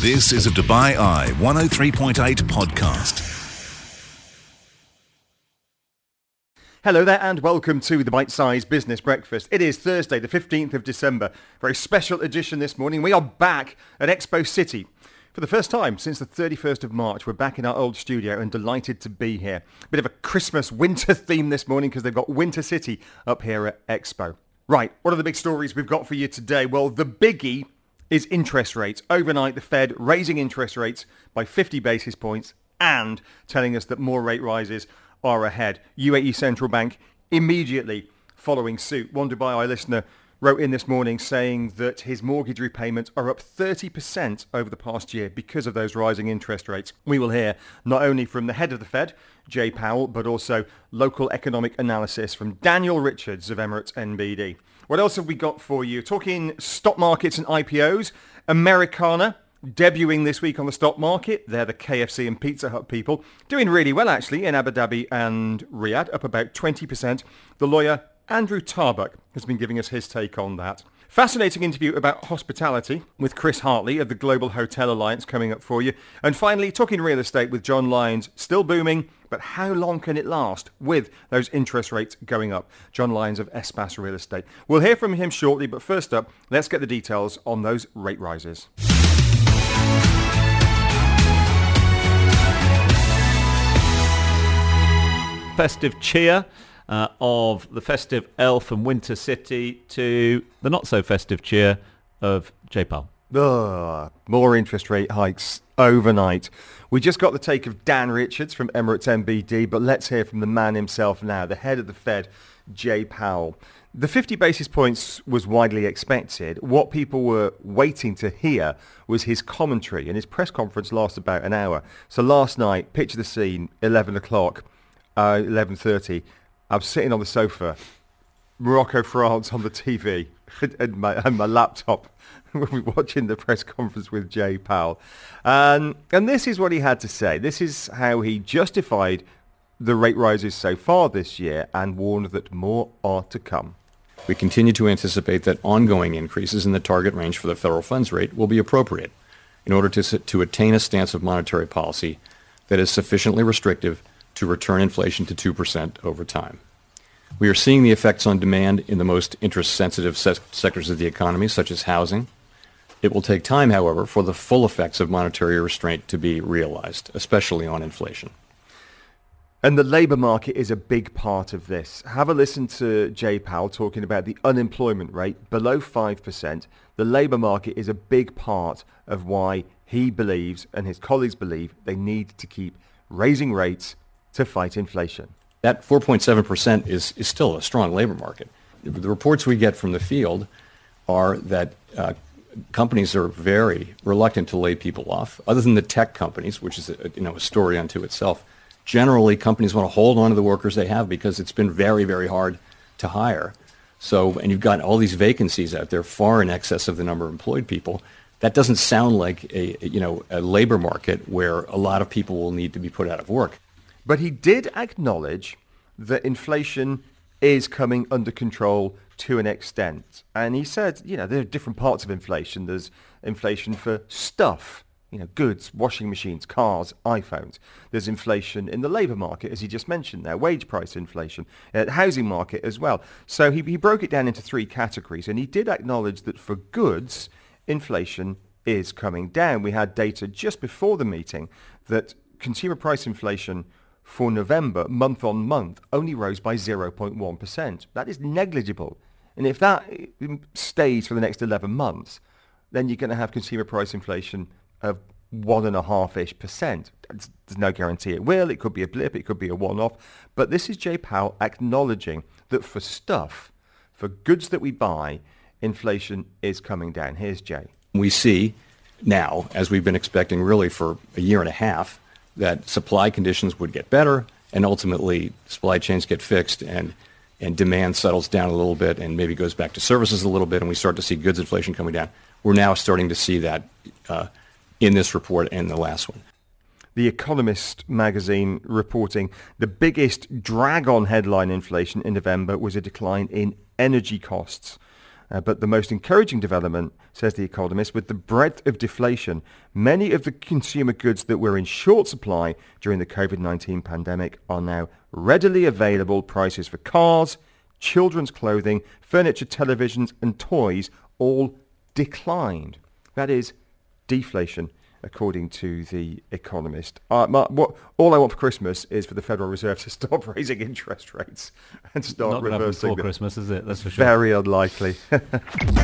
This is a Dubai Eye 103.8 podcast. Hello there and welcome to the Bite Size Business Breakfast. It is Thursday the 15th of December. Very special edition this morning. We are back at Expo City. For the first time since the 31st of March, we're back in our old studio and delighted to be here. Bit of a Christmas winter theme this morning because they've got Winter City up here at Expo. Right, what are the big stories we've got for you today? Well, the biggie is interest rates. Overnight, the Fed raising interest rates by 50 basis points and telling us that more rate rises are ahead. UAE Central Bank immediately following suit. One Dubai listener wrote in this morning saying that his mortgage repayments are up 30% over the past year because of those rising interest rates. We will hear not only from the head of the Fed, Jay Powell, but also local economic analysis from Daniel Richards of Emirates NBD. What else have we got for you? Talking stock markets and IPOs. Americana debuting this week on the stock market. They're the KFC and Pizza Hut people. Doing really well, actually, in Abu Dhabi and Riyadh, up about 20%. The lawyer Andrew Tarbuck has been giving us his take on that. Fascinating interview about hospitality with Chris Hartley of the Global Hotel Alliance coming up for you. And finally, talking real estate with John Lyons, still booming, but how long can it last with those interest rates going up? John Lyons of Espace Real Estate. We'll hear from him shortly, but first up, let's get the details on those rate rises. festive cheer uh, of the festive elf and winter city to the not so festive cheer of Jay Powell. Ugh, more interest rate hikes overnight. We just got the take of Dan Richards from Emirates NBD, but let's hear from the man himself now, the head of the Fed, Jay Powell. The 50 basis points was widely expected. What people were waiting to hear was his commentary, and his press conference lasted about an hour. So last night, picture the scene, 11 o'clock, uh, 11.30, I'm sitting on the sofa, Morocco, France on the TV, and my, and my laptop, watching the press conference with Jay Powell. Um, and this is what he had to say. This is how he justified the rate rises so far this year and warned that more are to come. We continue to anticipate that ongoing increases in the target range for the federal funds rate will be appropriate in order to, to attain a stance of monetary policy that is sufficiently restrictive to return inflation to 2% over time. We are seeing the effects on demand in the most interest-sensitive se- sectors of the economy, such as housing. It will take time, however, for the full effects of monetary restraint to be realized, especially on inflation. And the labour market is a big part of this. Have a listen to Jay Powell talking about the unemployment rate below 5%. The labour market is a big part of why he believes and his colleagues believe they need to keep raising rates to fight inflation. That 4.7% is, is still a strong labor market. The reports we get from the field are that uh, companies are very reluctant to lay people off, other than the tech companies, which is a, you know, a story unto itself. Generally, companies want to hold on to the workers they have because it's been very, very hard to hire. So, and you've got all these vacancies out there far in excess of the number of employed people. That doesn't sound like a, you know, a labor market where a lot of people will need to be put out of work. But he did acknowledge that inflation is coming under control to an extent. And he said, you know, there are different parts of inflation. There's inflation for stuff, you know, goods, washing machines, cars, iPhones. There's inflation in the labour market, as he just mentioned there, wage price inflation, uh, housing market as well. So he, he broke it down into three categories. And he did acknowledge that for goods, inflation is coming down. We had data just before the meeting that consumer price inflation for November, month on month, only rose by 0.1%. That is negligible. And if that mm, stays for the next 11 months, then you're going to have consumer price inflation of one and a half-ish percent. There's no guarantee it will. It could be a blip. It could be a one-off. But this is Jay Powell acknowledging that for stuff, for goods that we buy, inflation is coming down. Here's Jay. We see now, as we've been expecting really for a year and a half, that supply conditions would get better and ultimately supply chains get fixed and and demand settles down a little bit and maybe goes back to services a little bit and we start to see goods inflation coming down. We're now starting to see that uh, in this report and the last one. The Economist magazine reporting the biggest drag on headline inflation in November was a decline in energy costs. Uh, but the most encouraging development, says The Economist, with the breadth of deflation, many of the consumer goods that were in short supply during the COVID-19 pandemic are now readily available. Prices for cars, children's clothing, furniture, televisions and toys all declined. That is deflation according to the Economist. Uh, what, all I want for Christmas is for the Federal Reserve to stop raising interest rates and start Not reversing before. Christmas, is it? That's for sure. Very unlikely.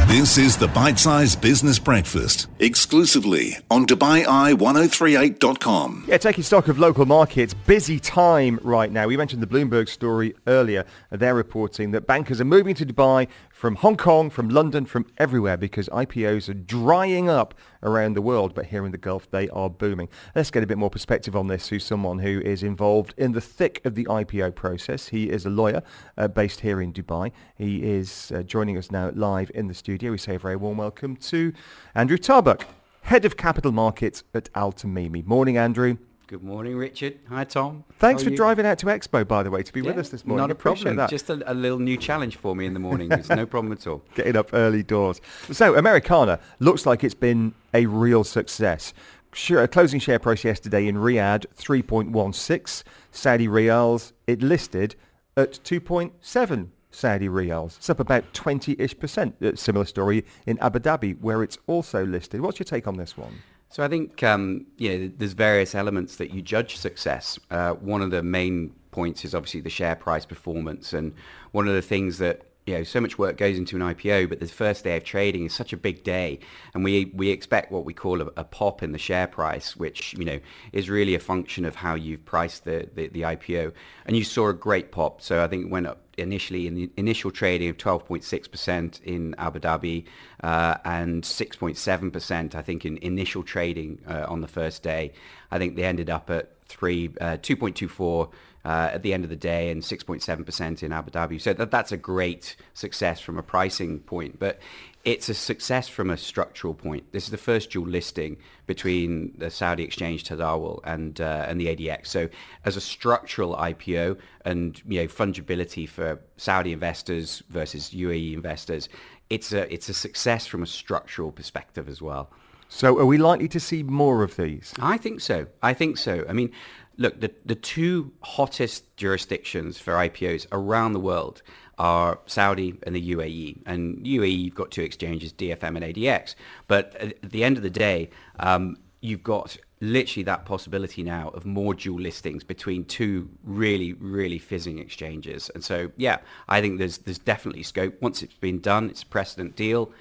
This is the Bite Size Business Breakfast, exclusively on DubaiEye1038.com. yeah, taking stock of local markets, busy time right now. We mentioned the Bloomberg story earlier. They're reporting that bankers are moving to Dubai from Hong Kong, from London, from everywhere because IPOs are drying up around the world, but here in the Gulf they are booming. Let's get a bit more perspective on this through someone who is involved in the thick of the IPO process. He is a lawyer uh, based here in Dubai. He is uh, joining us now live in the studio. We say a very warm welcome to Andrew Tarbuck, Head of Capital Markets at Al Tamimi. Morning, Andrew. Good morning, Richard. Hi, Tom. Thanks for you? driving out to Expo, by the way, to be with us this morning. Not a problem. Just a, a little new challenge for me in the morning. It's no problem at all. getting up early doors. So Americana looks like it's been a real success. Sure, closing share price yesterday in Riyadh 3.16 Saudi riyals. It listed at 2.7 Saudi riyals. It's up about 20-ish percent. Uh, Similar story in Abu Dhabi where it's also listed. What's your take on this one? So I think um, you know there's various elements that you judge success. Uh, one of the main points is obviously the share price performance, and one of the things that you know so much work goes into an IPO, but the first day of trading is such a big day, and we we expect what we call a, a pop in the share price, which you know is really a function of how you've priced the, the the IPO, and you saw a great pop. So I think it went up initially in the initial trading of 12.6% in Abu Dhabi uh, and 6.7% I think in initial trading uh, on the first day. I think they ended up at three uh, 2.24 uh, at the end of the day and 6.7% in Abu Dhabi. So that, that's a great success from a pricing point. But it's a success from a structural point. This is the first dual listing between the Saudi exchange Tadawul and uh, and the ADX. So as a structural IPO and you know fungibility for Saudi investors versus UAE investors, it's a it's a success from a structural perspective as well. So are we likely to see more of these? I think so. I think so. I mean, look, the, the two hottest jurisdictions for IPOs around the world are Saudi and the UAE. And UAE, you've got two exchanges, DFM and ADX. But at the end of the day, um, you've got literally that possibility now of more dual listings between two really, really fizzing exchanges. And so, yeah, I think there's there's definitely scope. Once it's been done, it's a precedent deal.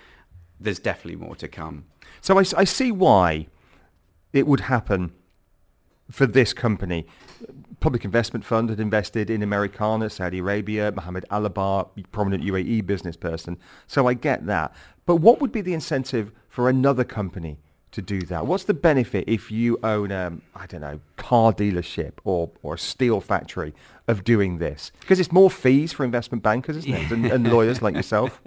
There's definitely more to come. So I see why it would happen for this company. Public Investment Fund had invested in Americana, Saudi Arabia, Mohammed Alabbar, prominent UAE business person. So I get that. But what would be the incentive for another company to do that? What's the benefit if you own, um, I don't know, car dealership or, or a steel factory of doing this? Because it's more fees for investment bankers, isn't it? And, and lawyers like yourself.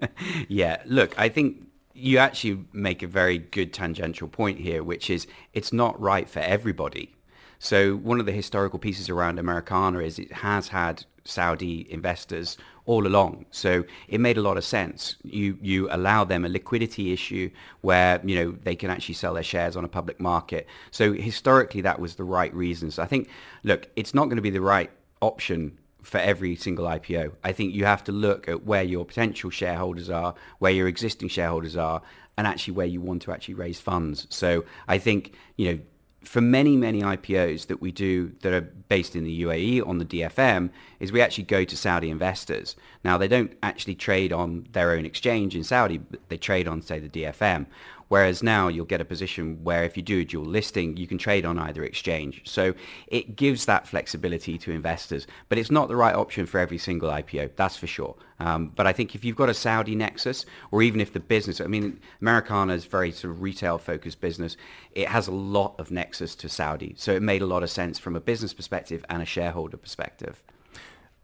Yeah, look, I think you actually make a very good tangential point here, which is it's not right for everybody. So one of the historical pieces around Americana is it has had Saudi investors all along. So it made a lot of sense. You you allow them a liquidity issue where you know they can actually sell their shares on a public market. So historically that was the right reason. So I think look, it's not going to be the right option for every single IPO. I think you have to look at where your potential shareholders are, where your existing shareholders are, and actually where you want to actually raise funds. So I think, you know, for many, many IPOs that we do that are based in the UAE on the DFM is we actually go to Saudi investors. Now, they don't actually trade on their own exchange in Saudi, but they trade on, say, the DFM. Whereas now you'll get a position where if you do a dual listing, you can trade on either exchange. So it gives that flexibility to investors, but it's not the right option for every single IPO, that's for sure. Um, but I think if you've got a Saudi nexus, or even if the business, I mean, Americana is very sort of retail focused business. It has a lot of nexus to Saudi. So it made a lot of sense from a business perspective and a shareholder perspective.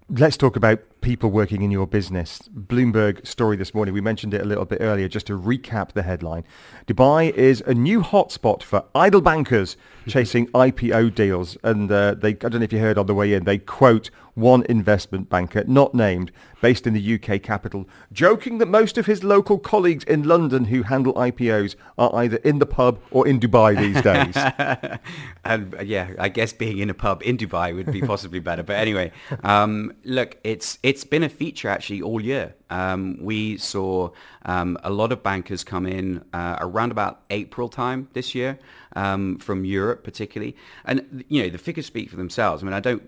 Let's talk about people working in your business. Bloomberg story this morning, we mentioned it a little bit earlier, just to recap the headline. Dubai is a new hotspot for idle bankers chasing IPO deals. And uh, they, I don't know if you heard on the way in, they quote one investment banker, not named, based in the UK capital, joking that most of his local colleagues in London who handle IPOs are either in the pub or in Dubai these days. and yeah, I guess being in a pub in Dubai would be possibly better. But anyway, um, look, it's it's been a feature actually all year. Um, we saw um, a lot of bankers come in uh, around about April time this year um, from Europe, particularly, and you know the figures speak for themselves. I mean, I don't,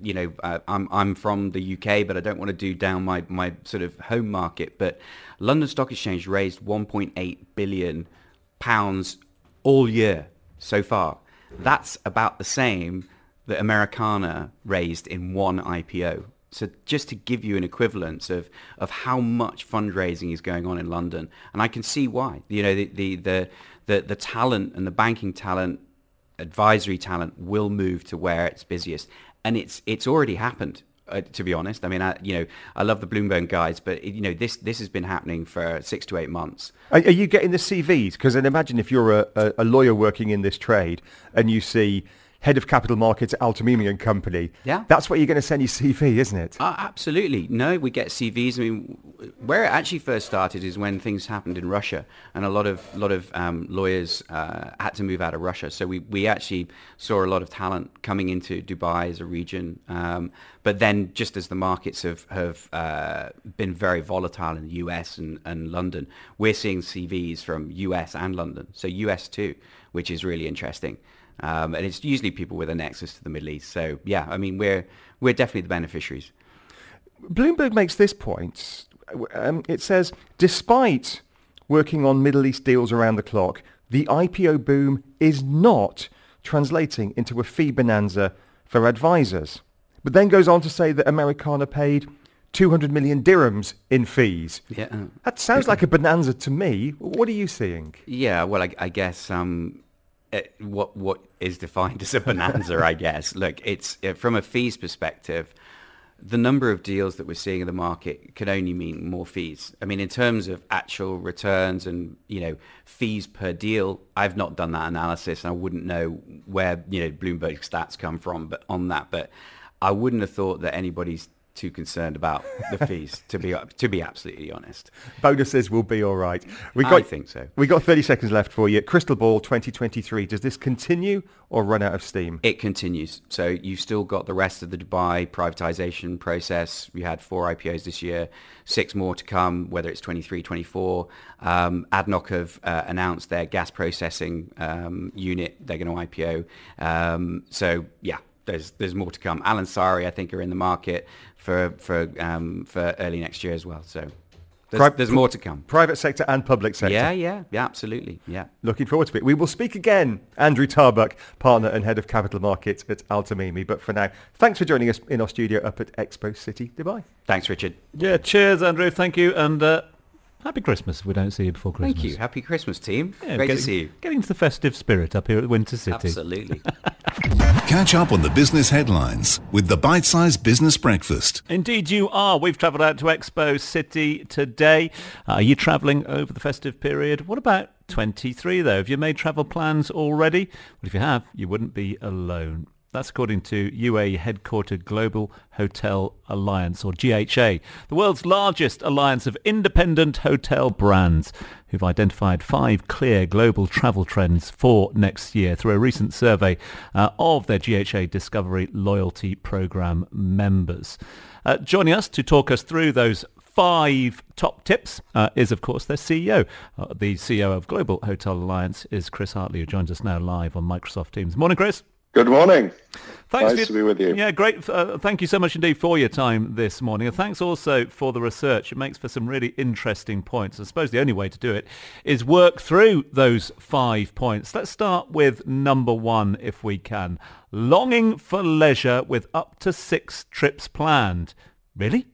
you know, uh, I'm I'm from the UK, but I don't want to do down my my sort of home market. But London Stock Exchange raised 1.8 billion pounds all year so far. That's about the same that Americana raised in one IPO. So just to give you an equivalence of, of how much fundraising is going on in London, and I can see why. You know, the, the, the, the, the talent and the banking talent, advisory talent will move to where it's busiest. And it's, it's already happened. Uh, to be honest, I mean, I, you know, I love the Bloomberg guys, but you know, this this has been happening for six to eight months. Are, are you getting the CVs? Because then imagine if you're a, a, a lawyer working in this trade and you see head of capital markets at Al Tamimi and Company. Yeah. That's what you're going to send your CV, isn't it? Uh, absolutely. No, we get CVs. I mean, where it actually first started is when things happened in Russia, and a lot of lot of um, lawyers uh, had to move out of Russia. So we, we actually saw a lot of talent coming into Dubai as a region. Um, but then, just as the markets have have uh, been very volatile in the US and, and London, we're seeing CVs from US and London. So US too, which is really interesting. Um, and it's usually people with a nexus to the Middle East. So yeah, I mean, we're we're definitely the beneficiaries. Bloomberg makes this point. Um, it says, despite working on Middle East deals around the clock, the IPO boom is not translating into a fee bonanza for advisors. But then goes on to say that Americana paid 200 million dirhams in fees. Yeah. That sounds like a bonanza to me. What are you seeing? Yeah, well, I, I guess um, it, what what is defined as a bonanza, I guess. Look, it's uh, from a fees perspective, the number of deals that we're seeing in the market can only mean more fees. I mean, in terms of actual returns and you know fees per deal, I've not done that analysis, and I wouldn't know where you know Bloomberg stats come from, but on that, but I wouldn't have thought that anybody's too concerned about the fees, to be to be absolutely honest. Bonuses will be all right. We got, I think so. We got 30 seconds left for you. Crystal Ball 2023. Does this continue or run out of steam? It continues. So you've still got the rest of the Dubai privatization process. We had four IPOs this year, six more to come, whether it's 23, 24. Um, ADNOC have uh, announced their gas processing um, unit. They're going to IPO. Um, so yeah, there's there's more to come. Al Ansari, I think, are in the market for for um, for early next year as well. So there's, Pri- there's, more to come. Private sector and public sector. Yeah, yeah, yeah, absolutely. Yeah. Looking forward to it. We will speak again. Andrew Tarbuck, partner and head of capital markets at Al Tamimi. But for now, thanks for joining us in our studio up at Expo City, Dubai. Thanks, Richard. Yeah, cheers, Andrew. Thank you. And uh, Happy Christmas if we don't see you before Christmas. Thank you. Happy Christmas, team. Yeah, Great getting, to see you. Getting to the festive spirit up here at Winter City. Absolutely. Catch up on the business headlines with the Bite Size Business Breakfast. Indeed you are. We've travelled out to Expo City today. Are you travelling over the festive period? What about 23 though? Have you made travel plans already? Well, if you have, you wouldn't be alone. That's according to UAE headquartered Global Hotel Alliance, or GHA, the world's largest alliance of independent hotel brands, who've identified five clear global travel trends for next year through a recent survey uh, of their GHA Discovery Loyalty Program members. Uh, joining us to talk us through those five top tips uh, is, of course, their CEO. Uh, the CEO of Global Hotel Alliance is Chris Hartley, who joins us now live on Microsoft Teams. Morning, Chris. Good morning. Thanks nice to be with you. Yeah, great. Uh, thank you so much indeed for your time this morning. And thanks also for the research. It makes for some really interesting points. I suppose the only way to do it is work through those five points. Let's start with number one, if we can. Longing for leisure with up to six trips planned. Really?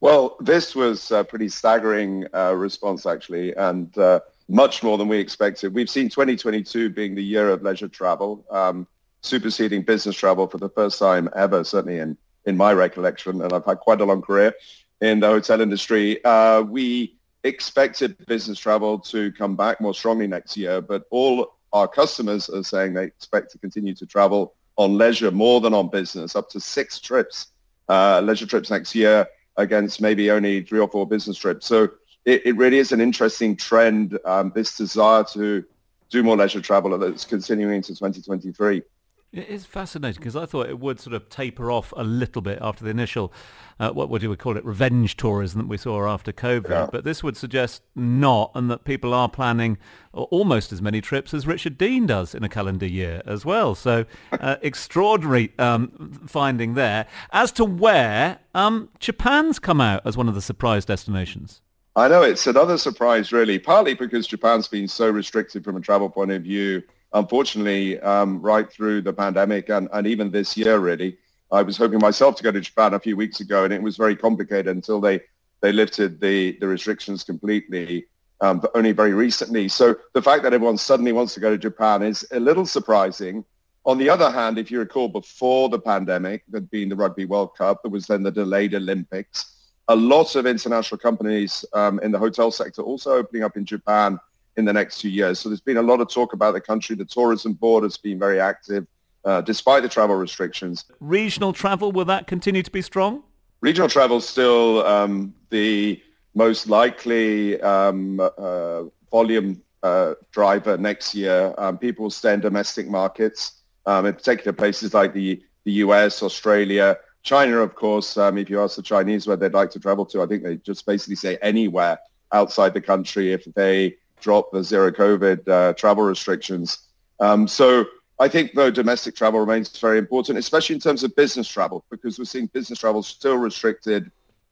Well, this was a pretty staggering uh, response, actually, and uh, much more than we expected. We've seen 2022 being the year of leisure travel. Um, superseding business travel for the first time ever, certainly in, in my recollection, and I've had quite a long career. in the hotel industry. Uh, we expected business travel to come back more strongly next year, but all our customers are saying they expect to continue to travel on leisure more than on business, up to six trips, uh, leisure trips next year against maybe only three or four business trips. So it, it really is an interesting trend, um, this desire to do more leisure travel that's continuing into 2023. It is fascinating because I thought it would sort of taper off a little bit after the initial, uh, what would you call it, revenge tourism that we saw after COVID. Yeah. But this would suggest not, and that people are planning almost as many trips as Richard Dean does in a calendar year as well. So uh, extraordinary um, finding there. As to where, um, Japan's come out as one of the surprise destinations. I know it's another surprise, really, partly because Japan's been so restricted from a travel point of view unfortunately, um, right through the pandemic and, and even this year, really. I was hoping myself to go to Japan a few weeks ago, and it was very complicated until they, they lifted the, the restrictions completely, um, but only very recently. So the fact that everyone suddenly wants to go to Japan is a little surprising. On the other hand, if you recall, before the pandemic, there'd been the Rugby World Cup, there was then the delayed Olympics. A lot of international companies um, in the hotel sector also opening up in Japan in the next two years. So there's been a lot of talk about the country. The tourism board has been very active uh, despite the travel restrictions. Regional travel, will that continue to be strong? Regional travel is still um, the most likely um, uh, volume uh, driver next year. Um, people will stay in domestic markets, um, in particular places like the, the US, Australia, China, of course. Um, if you ask the Chinese where they'd like to travel to, I think they just basically say anywhere outside the country if they drop the zero COVID uh, travel restrictions. Um, so I think though domestic travel remains very important, especially in terms of business travel, because we're seeing business travel still restricted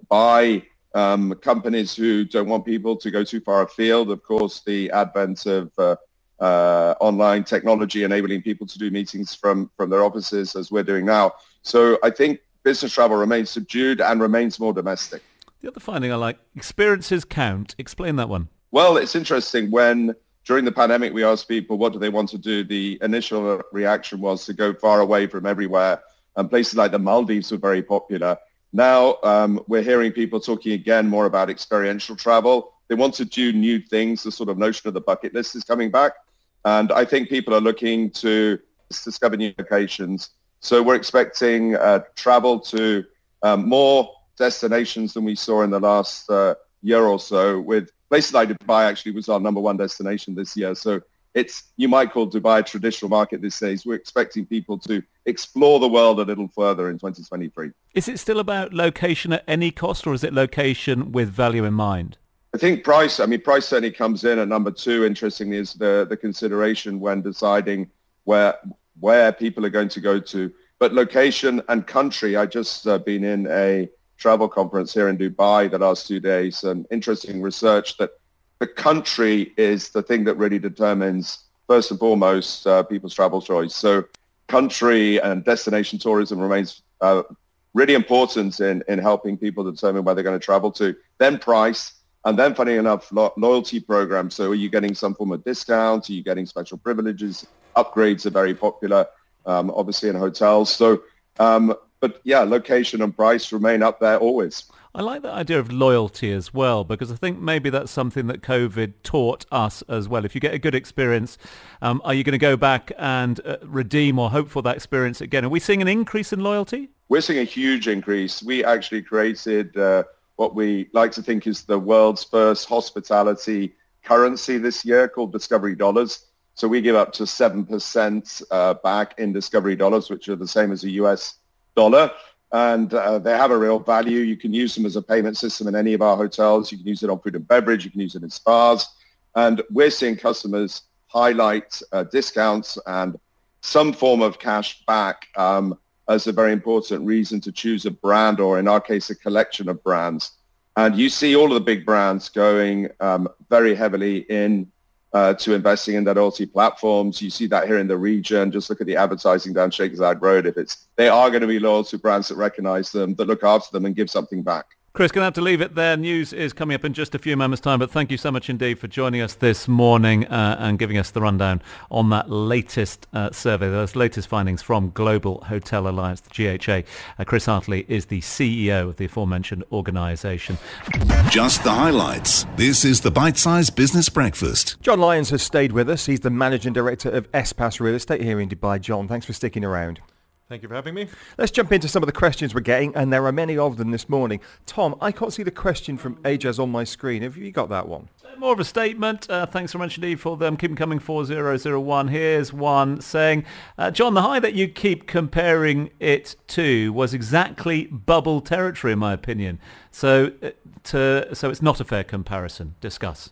by um, companies who don't want people to go too far afield. Of course, the advent of uh, uh, online technology enabling people to do meetings from, from their offices as we're doing now. So I think business travel remains subdued and remains more domestic. The other finding I like, experiences count. Explain that one. Well, it's interesting when during the pandemic we asked people what do they want to do. The initial reaction was to go far away from everywhere, and places like the Maldives were very popular. Now um, we're hearing people talking again more about experiential travel. They want to do new things. The sort of notion of the bucket list is coming back, and I think people are looking to discover new locations. So we're expecting uh, travel to um, more destinations than we saw in the last uh, year or so with places like Dubai actually was our number one destination this year. So it's, you might call Dubai a traditional market these days. We're expecting people to explore the world a little further in 2023. Is it still about location at any cost or is it location with value in mind? I think price, I mean, price certainly comes in at number two, interestingly, is the, the consideration when deciding where, where people are going to go to. But location and country, I've just uh, been in a travel conference here in Dubai the last two days and interesting research that the country is the thing that really determines first and foremost uh, people's travel choice. So country and destination tourism remains uh, really important in, in helping people determine where they're going to travel to. Then price, and then funny enough, lo- loyalty programs. So are you getting some form of discount? Are you getting special privileges? Upgrades are very popular, um, obviously in hotels. So um, but yeah, location and price remain up there always. I like that idea of loyalty as well because I think maybe that's something that COVID taught us as well. If you get a good experience, um, are you going to go back and uh, redeem or hope for that experience again? Are we seeing an increase in loyalty? We're seeing a huge increase. We actually created uh, what we like to think is the world's first hospitality currency this year called Discovery Dollars. So we give up to 7% uh, back in Discovery Dollars, which are the same as the US dollar and uh, they have a real value. You can use them as a payment system in any of our hotels. You can use it on food and beverage. You can use it in spas. And we're seeing customers highlight uh, discounts and some form of cash back um, as a very important reason to choose a brand or in our case, a collection of brands. And you see all of the big brands going um, very heavily in uh, to investing in their loyalty platforms. You see that here in the region. Just look at the advertising down Zayed Road. If it's they are going to be loyal to brands that recognize them, that look after them, and give something back. Chris, going to have to leave it there. News is coming up in just a few moments' time, but thank you so much indeed for joining us this morning uh, and giving us the rundown on that latest uh, survey, those latest findings from Global Hotel Alliance, the GHA. Uh, Chris Hartley is the CEO of the aforementioned organisation. Just the highlights. This is the Bite Size Business Breakfast. John Lyons has stayed with us. He's the Managing Director of Espace Real Estate here in Dubai. John, thanks for sticking around. Thank you for having me. Let's jump into some of the questions we're getting, and there are many of them this morning. Tom, I can't see the question from Ajaz on my screen. Have you got that one? More of a statement. Uh, thanks very much indeed for them. Keep them coming 4001. Here's one saying, uh, John, the high that you keep comparing it to was exactly bubble territory, in my opinion. So, uh, to, so it's not a fair comparison. Discuss.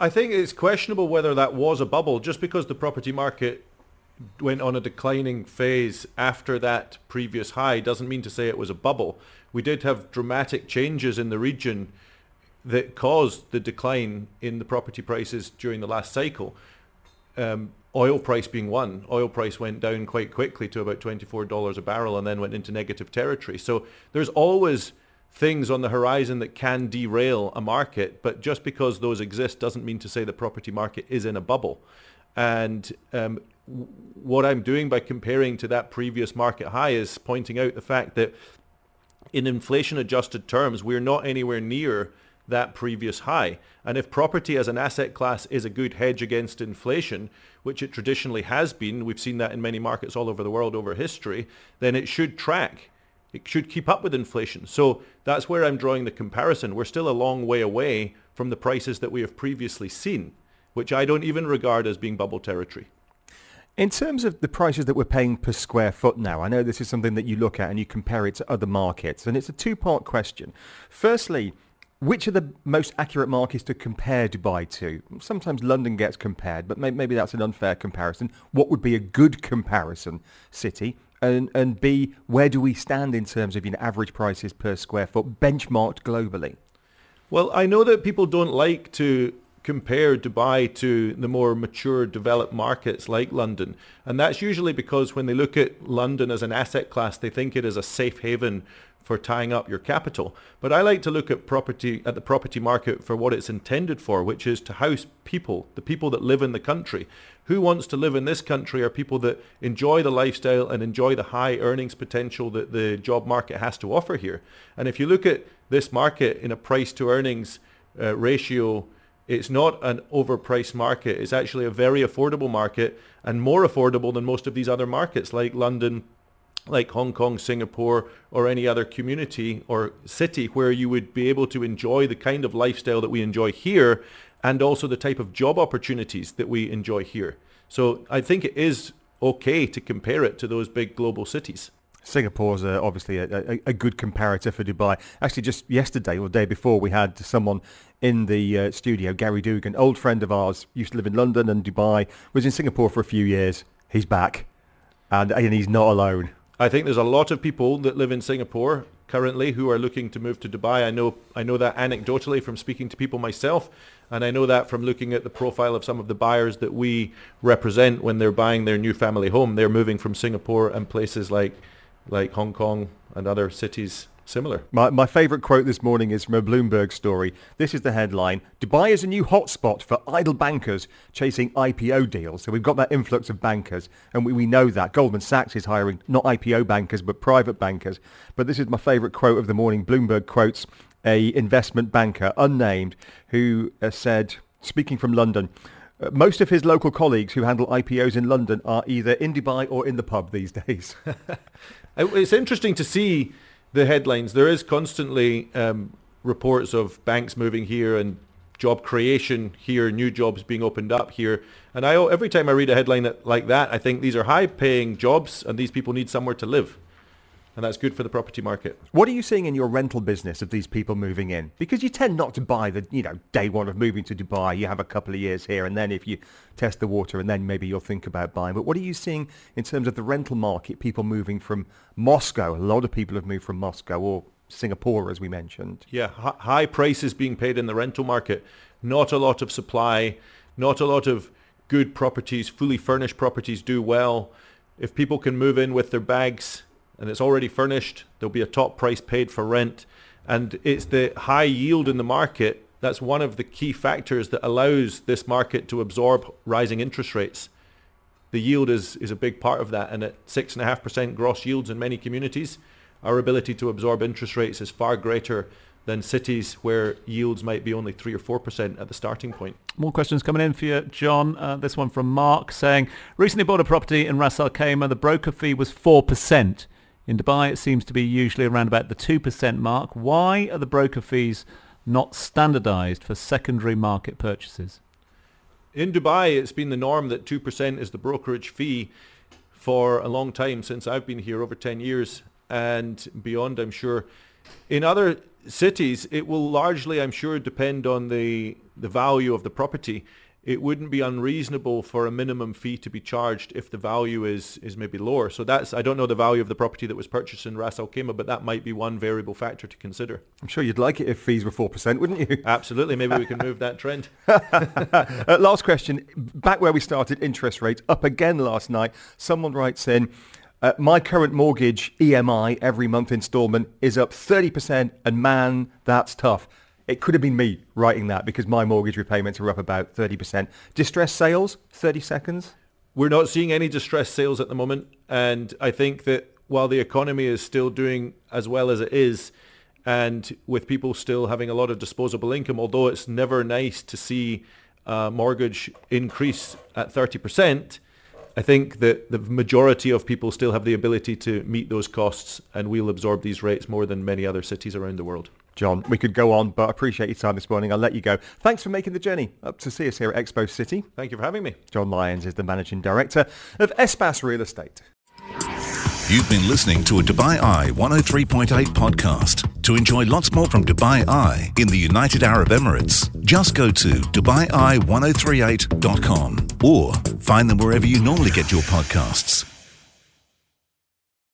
I think it's questionable whether that was a bubble just because the property market went on a declining phase after that previous high doesn't mean to say it was a bubble. We did have dramatic changes in the region that caused the decline in the property prices during the last cycle. Um, oil price being one. Oil price went down quite quickly to about $24 a barrel and then went into negative territory. So there's always things on the horizon that can derail a market, but just because those exist doesn't mean to say the property market is in a bubble. And um, what I'm doing by comparing to that previous market high is pointing out the fact that in inflation adjusted terms, we're not anywhere near that previous high. And if property as an asset class is a good hedge against inflation, which it traditionally has been, we've seen that in many markets all over the world over history, then it should track. It should keep up with inflation. So that's where I'm drawing the comparison. We're still a long way away from the prices that we have previously seen, which I don't even regard as being bubble territory. In terms of the prices that we're paying per square foot now, I know this is something that you look at and you compare it to other markets, and it's a two-part question. Firstly, which are the most accurate markets to compare Dubai to? Sometimes London gets compared, but maybe that's an unfair comparison. What would be a good comparison city? And, and B, where do we stand in terms of you know, average prices per square foot benchmarked globally? Well, I know that people don't like to compare Dubai to the more mature developed markets like London. And that's usually because when they look at London as an asset class, they think it is a safe haven for tying up your capital. But I like to look at property at the property market for what it's intended for, which is to house people, the people that live in the country. Who wants to live in this country are people that enjoy the lifestyle and enjoy the high earnings potential that the job market has to offer here. And if you look at this market in a price to earnings uh, ratio it's not an overpriced market. It's actually a very affordable market and more affordable than most of these other markets like London, like Hong Kong, Singapore, or any other community or city where you would be able to enjoy the kind of lifestyle that we enjoy here and also the type of job opportunities that we enjoy here. So I think it is okay to compare it to those big global cities. Singapore's uh, obviously a, a, a, good comparator for Dubai. Actually, just yesterday or the day before, we had someone in the uh, studio, Gary Dugan, old friend of ours, used to live in London and Dubai, was in Singapore for a few years. He's back, and, and he's not alone. I think there's a lot of people that live in Singapore currently who are looking to move to Dubai. I know I know that anecdotally from speaking to people myself, and I know that from looking at the profile of some of the buyers that we represent when they're buying their new family home. They're moving from Singapore and places like like Hong Kong and other cities similar. My, my favourite quote this morning is from a Bloomberg story. This is the headline. Dubai is a new hotspot for idle bankers chasing IPO deals. So we've got that influx of bankers and we, we know that. Goldman Sachs is hiring not IPO bankers but private bankers. But this is my favourite quote of the morning. Bloomberg quotes a investment banker, unnamed, who uh, said, speaking from London, uh, most of his local colleagues who handle IPOs in London are either in Dubai or in the pub these days. It's interesting to see the headlines. There is constantly um, reports of banks moving here and job creation here, new jobs being opened up here. And I every time I read a headline that, like that, I think these are high-paying jobs and these people need somewhere to live and that's good for the property market. What are you seeing in your rental business of these people moving in? Because you tend not to buy the, you know, day one of moving to Dubai. You have a couple of years here, and then if you test the water, and then maybe you'll think about buying. But what are you seeing in terms of the rental market? People moving from Moscow. A lot of people have moved from Moscow or Singapore, as we mentioned. Yeah, high prices being paid in the rental market. Not a lot of supply. Not a lot of good properties, fully furnished properties do well. If people can move in with their bags and it's already furnished. There'll be a top price paid for rent. And it's the high yield in the market that's one of the key factors that allows this market to absorb rising interest rates. The yield is, is a big part of that, and at 6.5% gross yields in many communities, our ability to absorb interest rates is far greater than cities where yields might be only 3 or 4% at the starting point. More questions coming in for you, John. Uh, this one from Mark saying, recently bought a property in Ras Al Khaimah. The broker fee was 4%. In Dubai, it seems to be usually around about the 2% mark. Why are the broker fees not standardized for secondary market purchases? In Dubai, it's been the norm that 2% is the brokerage fee for a long time since I've been here over 10 years and beyond, I'm sure. In other cities, it will largely, I'm sure, depend on the, the value of the property. It wouldn't be unreasonable for a minimum fee to be charged if the value is, is maybe lower. So that's, I don't know the value of the property that was purchased in Ras Al Khaimah, but that might be one variable factor to consider. I'm sure you'd like it if fees were 4%, wouldn't you? Absolutely. Maybe we can move that trend. uh, last question. Back where we started, interest rates up again last night. Someone writes in, uh, my current mortgage EMI every month installment is up 30% and man, that's tough. It could have been me writing that because my mortgage repayments are up about 30%. Distress sales, 30 seconds. We're not seeing any distress sales at the moment. And I think that while the economy is still doing as well as it is, and with people still having a lot of disposable income, although it's never nice to see a mortgage increase at 30%, I think that the majority of people still have the ability to meet those costs and we'll absorb these rates more than many other cities around the world. John, we could go on, but I appreciate your time this morning. I'll let you go. Thanks for making the journey up to see us here at Expo City. Thank you for having me. John Lyons is the Managing Director of Espace Real Estate. You've been listening to a Dubai Eye 103.8 podcast. To enjoy lots more from Dubai Eye in the United Arab Emirates, just go to DubaiEye1038.com or find them wherever you normally get your podcasts.